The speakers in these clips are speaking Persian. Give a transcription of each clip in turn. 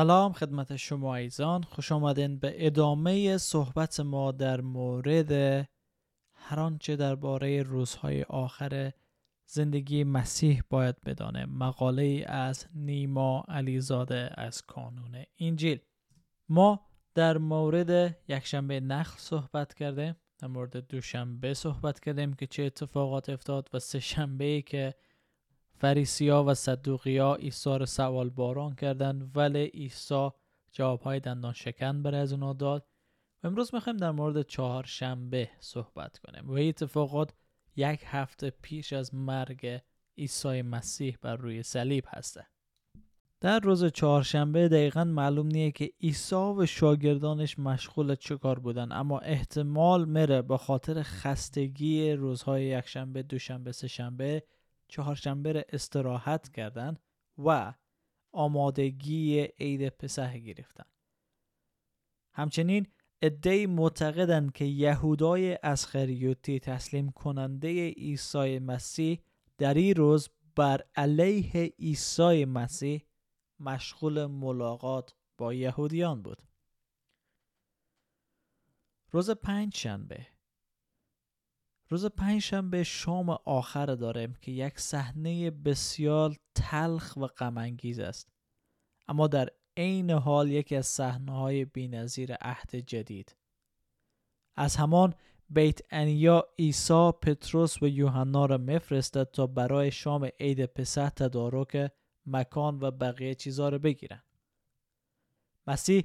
سلام خدمت شما ایزان خوش آمدین به ادامه صحبت ما در مورد هر آنچه درباره روزهای آخر زندگی مسیح باید بدانه. مقاله از نیما علیزاده از کانون انجیل. ما در مورد یکشنبه نخل صحبت کردیم در مورد دوشنبه صحبت کردیم که چه اتفاقات افتاد و سه شنبه که فریسیا و صدوقیا عیسی را سوال باران کردند ولی عیسی جوابهای دندان شکن برای از اونا داد. و امروز می‌خوایم در مورد چهارشنبه صحبت کنیم. و اتفاقات یک هفته پیش از مرگ عیسی مسیح بر روی صلیب هسته. در روز چهارشنبه دقیقا معلوم نیه که عیسی و شاگردانش مشغول چکار بودن اما احتمال میره به خاطر خستگی روزهای یکشنبه دوشنبه سهشنبه چهارشنبه را استراحت کردن و آمادگی عید پسح گرفتن همچنین ادهی معتقدند که یهودای اسخریوتی تسلیم کننده عیسی مسیح در این روز بر علیه عیسی مسیح مشغول ملاقات با یهودیان بود. روز پنج شنبه روز پنجشنبه شام آخر داریم که یک صحنه بسیار تلخ و غمانگیز است. اما در عین حال یکی از صحنه های بینظیر عهد جدید. از همان بیت انیا عیسی پتروس و یوحنا را میفرستد تا برای شام عید پسح تدارک مکان و بقیه چیزها را بگیرند. مسیح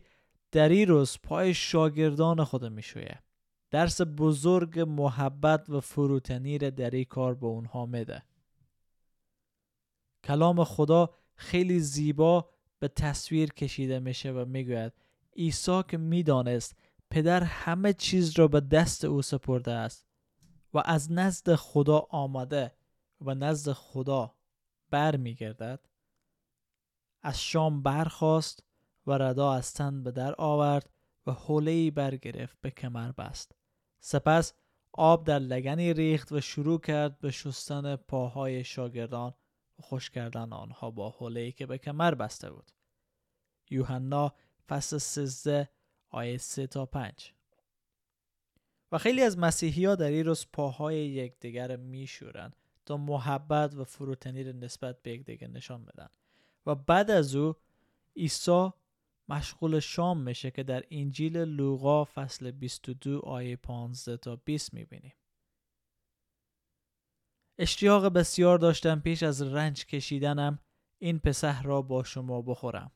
در این روز پای شاگردان خود می‌شوید. درس بزرگ محبت و فروتنی را در این کار به اونها میده. کلام خدا خیلی زیبا به تصویر کشیده میشه و می‌گوید عیسی که می‌دانست پدر همه چیز را به دست او سپرده است و از نزد خدا آمده و نزد خدا بر میگردد از شام برخواست و ردا از تن به در آورد و حوله برگرفت به کمر بست. سپس آب در لگنی ریخت و شروع کرد به شستن پاهای شاگردان و خوش کردن آنها با حوله که به کمر بسته بود. یوحنا فصل 13 آیه 3 تا 5 و خیلی از مسیحی ها در این روز پاهای یکدیگر میشورند تا محبت و فروتنی را نسبت به یکدیگر نشان بدن. و بعد از او عیسی مشغول شام میشه که در انجیل لوقا فصل 22 آیه 15 تا 20 می‌بینیم. اشتیاق بسیار داشتم پیش از رنج کشیدنم این پسح را با شما بخورم.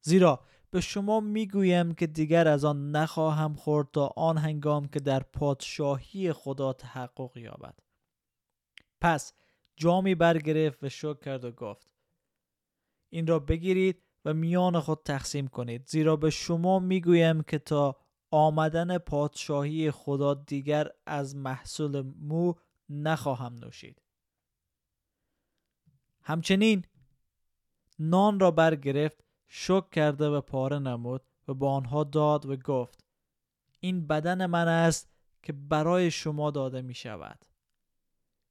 زیرا به شما می‌گویم که دیگر از آن نخواهم خورد تا آن هنگام که در پادشاهی خدا تحقق یابد. پس جامی برگرفت و شکر کرد و گفت این را بگیرید و میان خود تقسیم کنید. زیرا به شما می‌گویم که تا آمدن پادشاهی خدا دیگر از محصول مو نخواهم نوشید. همچنین نان را برگرفت شک کرده و پاره نمود و با آنها داد و گفت این بدن من است که برای شما داده می شود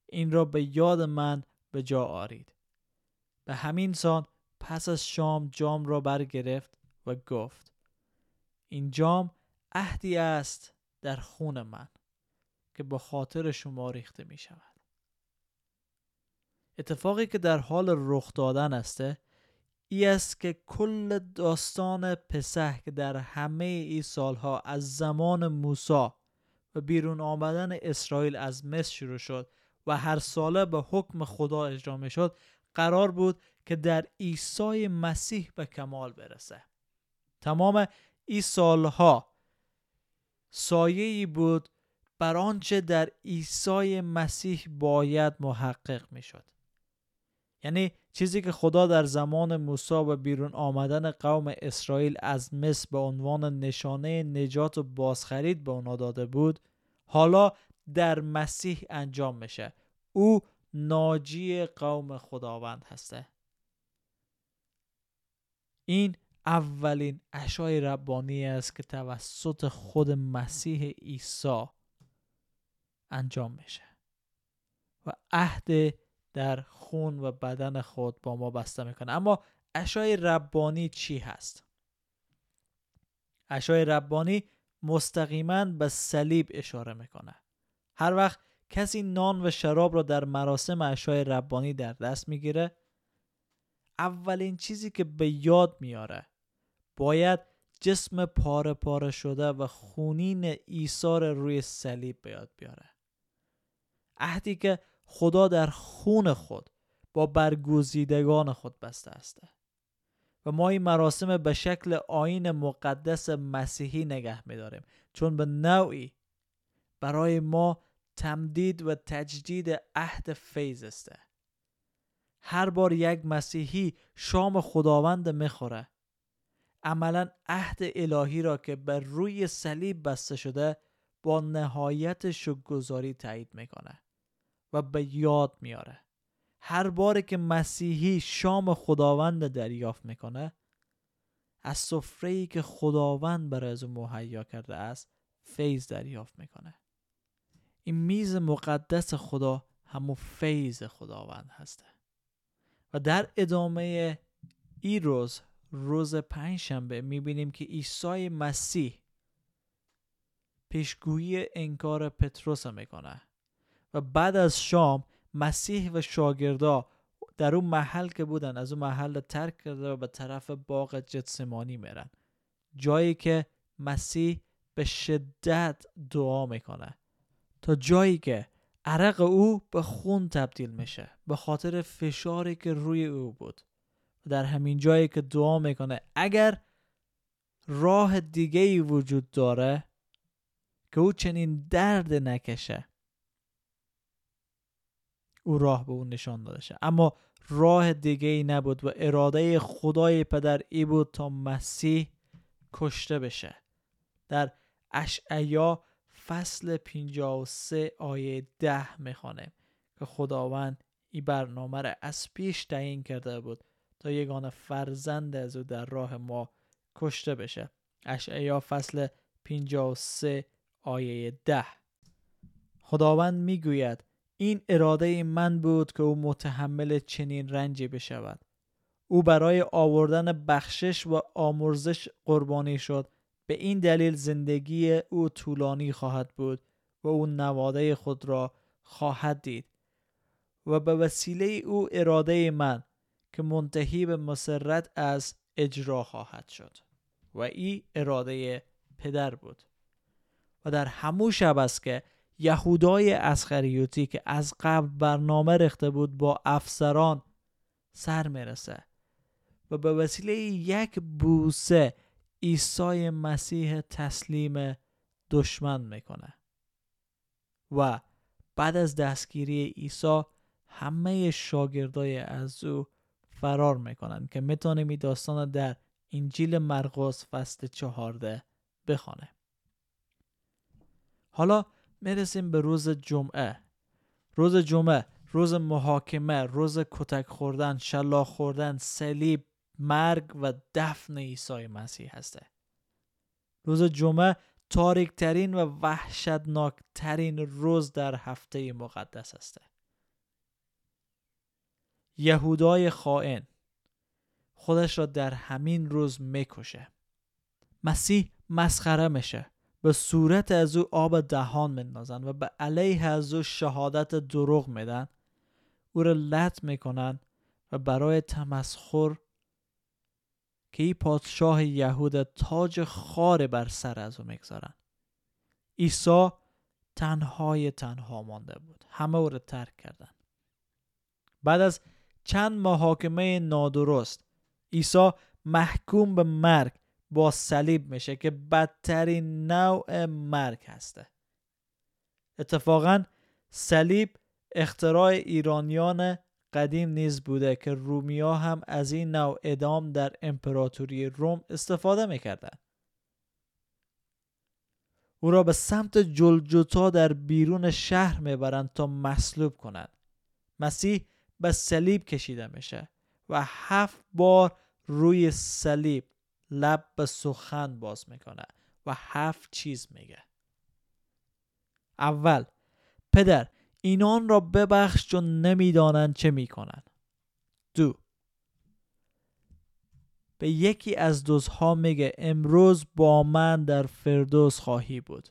این را به یاد من به جا آرید. به همین سان پس از شام جام را برگرفت و گفت این جام عهدی است در خون من که به خاطر شما ریخته می شود. اتفاقی که در حال رخ دادن است ای است که کل داستان پسح که در همه ای سالها از زمان موسی و بیرون آمدن اسرائیل از مصر شروع شد و هر ساله به حکم خدا اجرا می شد قرار بود که در عیسی مسیح به کمال برسه تمام این سالها سایه بود بر آنچه در عیسی مسیح باید محقق می شد. یعنی چیزی که خدا در زمان موسی و بیرون آمدن قوم اسرائیل از مصر به عنوان نشانه نجات و بازخرید به اونا داده بود حالا در مسیح انجام میشه او ناجی قوم خداوند هسته. این اولین اشای ربانی است که توسط خود مسیح عیسی انجام میشه و عهد در خون و بدن خود با ما بسته می‌کنه. اما اشای ربانی چی هست؟ اشای ربانی مستقیما به صلیب اشاره می‌کنه. هر وقت کسی نان و شراب را در مراسم اشای ربانی در دست می‌گیره اولین چیزی که به یاد میاره باید جسم پاره پاره شده و خونین ایثار روی صلیب به یاد بیاره. عهدی که خدا در خون خود با برگزیدگان خود بسته است و ما این مراسم به شکل آین مقدس مسیحی نگه میداریم چون به نوعی برای ما تمدید و تجدید عهد فیض است. هر بار یک مسیحی شام خداوند می‌خوره. عملا عهد الهی را که بر روی صلیب بسته شده با نهایت شکرگزاری تایید می‌کنه و به یاد میاره هر باری که مسیحی شام خداوند دریافت می‌کنه از سفره که خداوند برای از مهیا کرده است فیض دریافت می‌کنه. این میز مقدس خدا همون فیض خداوند هسته. و در ادامه این روز روز پنجشنبه می‌بینیم که عیسی مسیح پیشگویی انکار پتروس می‌کنه. و بعد از شام مسیح و شاگردا در اون محل که بودن از اون محل ترک کرده و به طرف باغ جتسمانی میرن. جایی که مسیح به شدت دعا می‌کنه. تا جایی که عرق او به خون تبدیل میشه به خاطر فشاری که روی او بود. و در همین جایی که دعا می‌کنه اگر راه دیگه ای وجود داره که او چنین درد نکشه او راه به اون نشان داده شه. اما راه دیگه ای نبود و اراده خدای پدر ای بود تا مسیح کشته بشه. در اشعیا فصل 53 آیه 10 می‌خوانیم که خداوند این برنامه را از پیش تعیین کرده بود تا یگانه فرزند از او در راه ما کشته بشه. اشعیا فصل 53 آیه 10 خداوند می‌گوید این اراده من بود که او متحمل چنین رنجی بشود. او برای آوردن بخشش و آمرزش قربانی شد به این دلیل زندگی او طولانی خواهد بود و او نواده خود را خواهد دید و به وسیله او اراده من که منتهی به مسرت از اجرا خواهد شد و این اراده پدر بود و در همون شب است که یهودای اسخریوتی که از قبل برنامه رخته بود با افسران سر می‌رسه و به وسیله یک بوسه عیسی مسیح تسلیم دشمن می‌کنه. و بعد از دستگیری عیسی همه شاگردای از او فرار می‌کنن که می‌تونیم این داستان در انجیل مرقس فصل چهارده بخوانه حالا می‌رسیم به روز جمعه. روز جمعه روز محاکمه روز کتک خوردن شلاق خوردن صلیب مرگ و دفن عیسی مسیح هسته. روز جمعه تاریک ترین و وحشتناک ترین روز در هفته مقدس هسته. یهودای خائن خودش را در همین روز می‌کشه. مسیح مسخره میشه. به صورت از او آب دهان مندازن و به علیه از او شهادت دروغ میدن. او را لط می‌کنن و برای تمسخر که ای پادشاه یهود تاج خار بر سر از او می‌گذارن. عیسی تنهای تنها مانده بود. همه او را ترک کردن بعد از چند محاکمه نادرست عیسی محکوم به مرگ با صلیب میشه که بدترین نوع مرگ هسته. اتفاقا صلیب اختراع ایرانیان قدیم نیز بوده که رومیا هم از این نوع ادام در امپراتوری روم استفاده می‌کردند. او را به سمت جلجتا در بیرون شهر می‌برند تا مصلوب کنند. مسیح به صلیب کشیده میشه و هفت بار روی صلیب لب به سخن باز می‌کنه و هفت چیز میگه. اول پدر اینان را ببخش چون نمی‌دانند چه می‌کنند. دو. به یکی از دوزها میگه امروز با من در فردوس خواهی بود.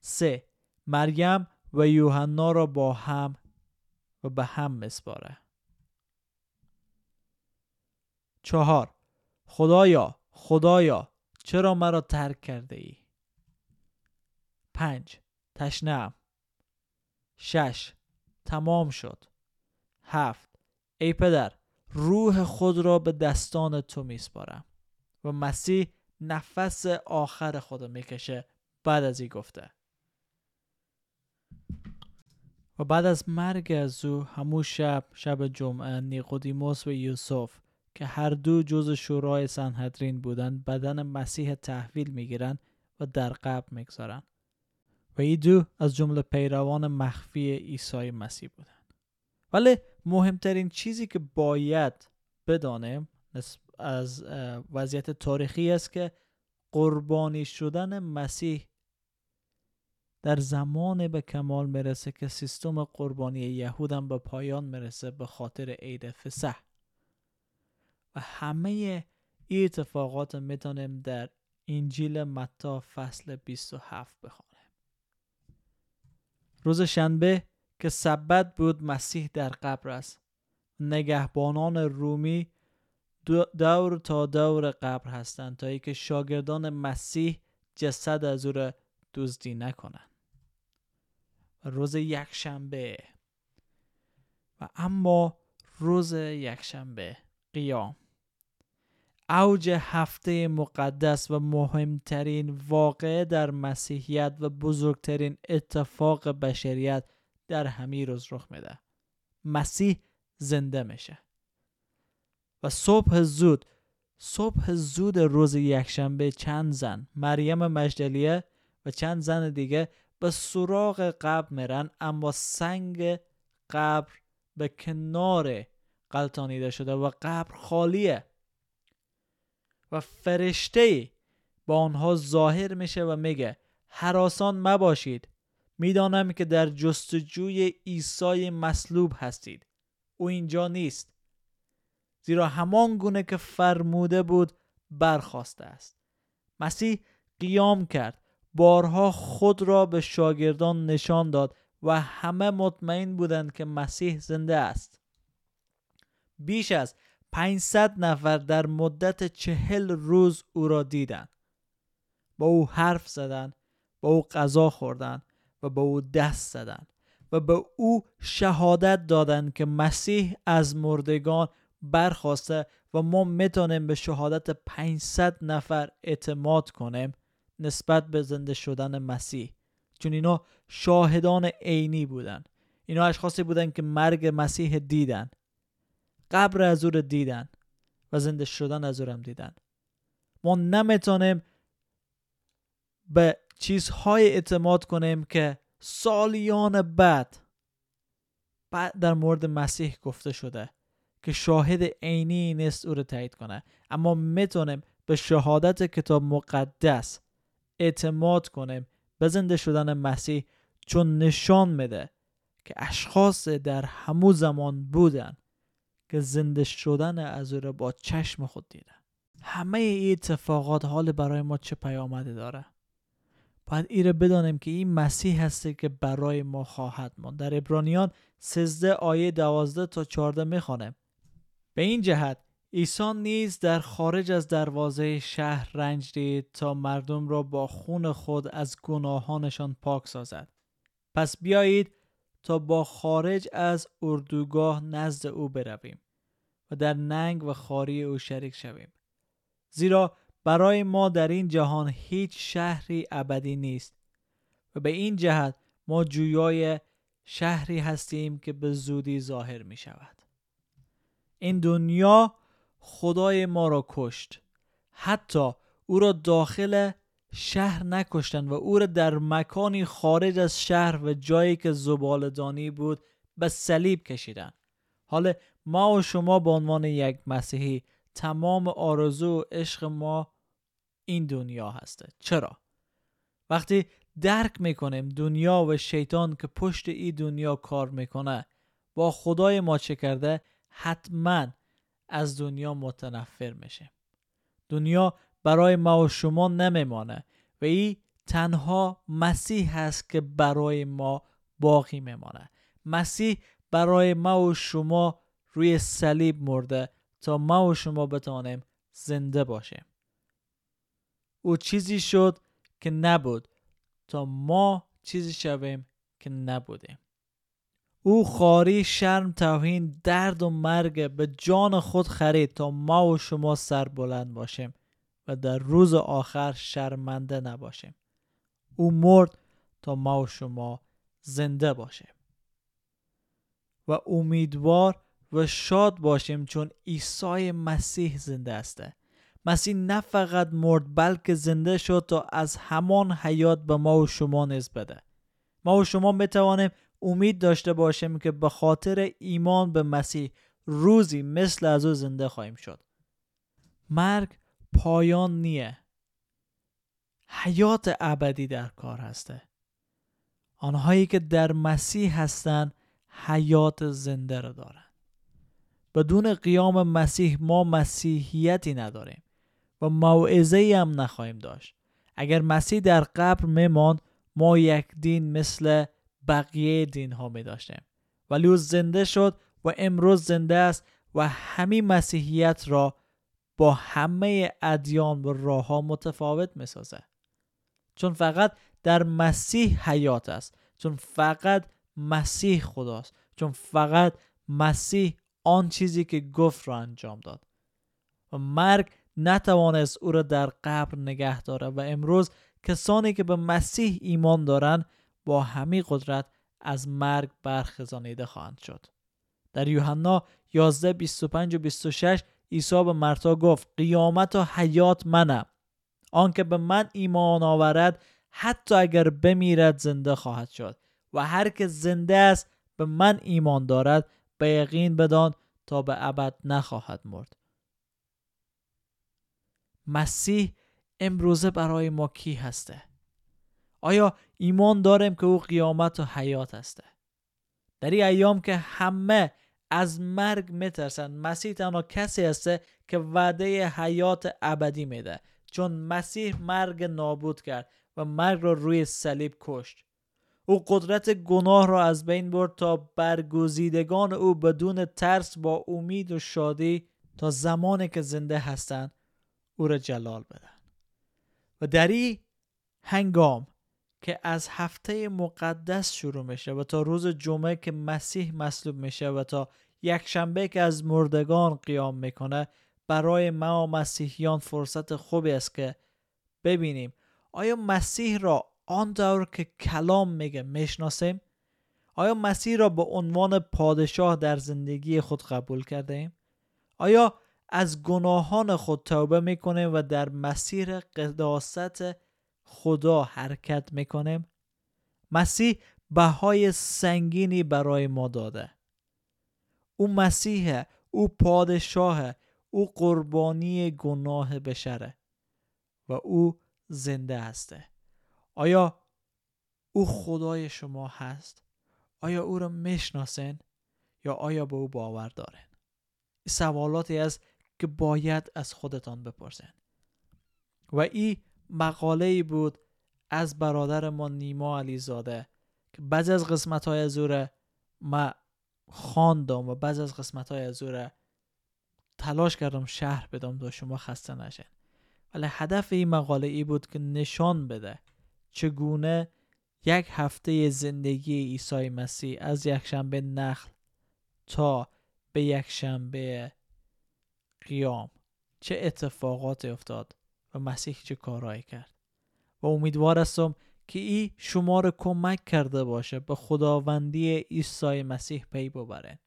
سه. مریم و یوحنا را با هم و به هم مسپاره چهار. خدایا خدایا چرا مرا ترک کرده ای؟ پنج. تشنم شش. تمام شد. هفت. ای پدر روح خود را به دستان تو میسپارم و مسیح نفس آخر خود می‌کشه. بعد از این گفته. و بعد از مرگ از او همون شب شب جمعه نیقودیموس و یوسف که هر دو جز شورای سنهدرین بودند بدن مسیح تحویل می‌گیرند و در قبر می‌گذارند و این دو از جمله پیروان مخفی عیسی مسیح بودند ولی مهمترین چیزی که باید بدانیم از وضعیت تاریخی است که قربانی شدن مسیح در زمان به کمال می‌رسه که سیستم قربانی یهودم به پایان می‌رسه به خاطر عید فسح. و همه این اتفاقات می‌تونیم در انجیل متا فصل 27 بخوانیم روز شنبه که سبت بود مسیح در قبر است. نگهبانان رومی دور تا دور قبر هستند تا که شاگردان مسیح جسد از او را دزدی نکنند. روز یکشنبه. و اما روز یکشنبه قیام. اوج هفته مقدس و مهمترین واقعه در مسیحیت و بزرگترین اتفاق بشریت در همین روز رخ میده. مسیح زنده میشه. و صبح زود صبح زود روز یکشنبه چند زن مریم مجدلیه و چند زن دیگه به سراغ قبر میرن اما سنگ قبر به کنار قلتانیده شده و قبر خالیه. و فرشته با آنها ظاهر میشه و میگه حراسان مباشید. می‌دانم که در جستجوی عیسی مصلوب هستید. او اینجا نیست. زیرا همان گونه که فرموده بود برخواسته است. مسیح قیام کرد. بارها خود را به شاگردان نشان داد و همه مطمئن بودند که مسیح زنده است. بیش از 500 نفر در مدت چهل روز او را دیدند. با او حرف زدند با او غذا خوردند و با او دست زدند و به او شهادت دادند که مسیح از مردگان برخواسته و ما می‌تونیم به شهادت 500 نفر اعتماد کنیم نسبت به زنده شدن مسیح. چون اینا شاهدان عینی بودن اینا اشخاصی بودن که مرگ مسیح دیدن قبر از او دیدن و زنده شدن از او دیدن. ما نمی‌تونیم به چیزهای اعتماد کنیم که سالیان بعد بعد در مورد مسیح گفته شده که شاهد عینی نیست او رو تایید کنه. اما می‌تونیم به شهادت کتاب مقدس اعتماد کنیم به زنده شدن مسیح چون نشان میده که اشخاص در همو زمان بودن. که زنده شدن از او را با چشم خود دیدن. همه این اتفاقات حال برای ما چه پیامده داره؟ باید ایره بدانیم که این مسیح هسته که برای ما خواهد ماند. در ابرانیان 13 آیه 12 تا 14 می‌خوانیم به این جهت عیسی نیز در خارج از دروازه شهر رنج دید تا مردم را با خون خود از گناهانشان پاک سازد. پس بیایید تا با خارج از اردوگاه نزد او برویم و در ننگ و خاری او شریک شویم. زیرا برای ما در این جهان هیچ شهری ابدی نیست و به این جهت ما جویای شهری هستیم که به زودی ظاهر می شود. این دنیا خدای ما را کشت. حتی او را داخل شهر نکشتند و او را در مکانی خارج از شهر و جایی که زبالدانی بود به صلیب کشیدن. حالا ما و شما به عنوان یک مسیحی تمام آرزو و عشق ما این دنیا هسته. چرا؟ وقتی درک می‌کنیم دنیا و شیطان که پشت این دنیا کار می‌کنه با خدای ما چه کرده؟ حتما از دنیا متنفر میشیم. دنیا برای ما و شما نمیمانه. و این تنها مسیح هست که برای ما باقی میمانه. مسیح برای ما و شما روی صلیب مرده تا ما و شما بتانیم زنده باشیم. او چیزی شد که نبود تا ما چیزی شویم که نبودیم. او خاری شرم توهین درد و مرگ به جان خود خرید تا ما و شما سر بلند باشیم. و در روز آخر شرمنده نباشیم. او مرد تا ما و شما زنده باشیم. و امیدوار و شاد باشیم چون عیسی مسیح زنده است. مسیح نه فقط مرد بلکه زنده شد تا از همان حیات به ما و شما نیز بده. ما و شما بتوانیم امید داشته باشیم که به خاطر ایمان به مسیح روزی مثل از او زنده خواهیم شد. مرگ پایان نیه. حیات ابدی در کار هسته. آنهایی که در مسیح هستند حیات زنده را دارند بدون قیام مسیح ما مسیحیتی نداریم و موعظه هم نخواهیم داشت. اگر مسیح در قبر میماند ما یک دین مثل بقیه دین ها می داشتیم ولی او زنده شد و امروز زنده است و همین مسیحیت را با همه ادیان و راه ها متفاوت می سازه. چون فقط در مسیح حیات است چون فقط مسیح خداست چون فقط مسیح آن چیزی که گفت را انجام داد و مرگ نتوانست او را در قبر نگه داره و امروز کسانی که به مسیح ایمان دارند با همین قدرت از مرگ برخزانیده خواهند شد در یوحنا 11 25 و 26 عیسی به مرتا گفت قیامت و حیات منم. آنکه به من ایمان آورد حتی اگر بمیرد زنده خواهد شد. و هر که زنده است به من ایمان دارد. به یقین بدان تا به ابد نخواهد مرد. مسیح امروزه برای ما کی هسته؟ آیا ایمان داریم که او قیامت و حیات هسته؟ در این ایام که همه از مرگ میترسند مسیح تنها کسی هسته که وعده حیات ابدی میده. چون مسیح مرگ نابود کرد و مرگ را روی صلیب کشت. او قدرت گناه را از بین برد تا برگزیدگان او بدون ترس با امید و شادی تا زمانی که زنده هستند او را جلال بدن. و در این هنگام که از هفته مقدس شروع میشه و تا روز جمعه که مسیح مصلوب میشه و تا یک شنبه که از مردگان قیام می‌کنه برای ما مسیحیان فرصت خوبی است که ببینیم. آیا مسیح را آن دور که کلام میگه می‌شناسیم؟ آیا مسیح را به عنوان پادشاه در زندگی خود قبول کرده ایم؟ آیا از گناهان خود توبه می‌کنیم و در مسیر قداست خدا حرکت می‌کنیم؟ مسیح بهای سنگینی برای ما داده. او مسیح او پادشاه او قربانی گناه بشره و او زنده هسته. آیا او خدای شما هست؟ آیا او را می‌شناسین؟ یا آیا به او باور دارین؟ سوالاتی است که باید از خودتان بپرسین. و این مقاله ای بود از برادر ما نیما علیزاده که بعضی از قسمت های از ما خواندم و بعضی از قسمت های از تلاش کردم شهر بدم تا شما خسته نشین. ولی هدف این مقاله ای بود که نشان بده چگونه یک هفته زندگی عیسی مسیح از یک شنبه نخل تا به یک شنبه قیام چه اتفاقات افتاد و مسیح چه کارهایی کرد. و امیدوار هستم که ای شما رو کمک کرده باشه به خداوندی عیسی مسیح پی ببرین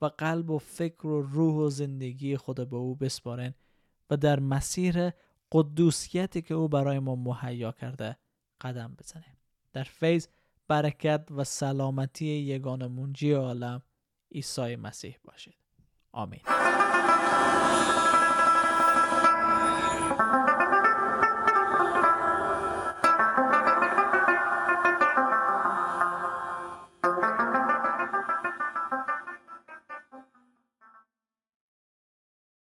و قلب و فکر و روح و زندگی خود به او بسپارن و در مسیر قدوسیتی که او برای ما مهیا کرده قدم بزنیم در فیض برکت و سلامتی یگان منجی عالم عیسی مسیح باشید. آمین.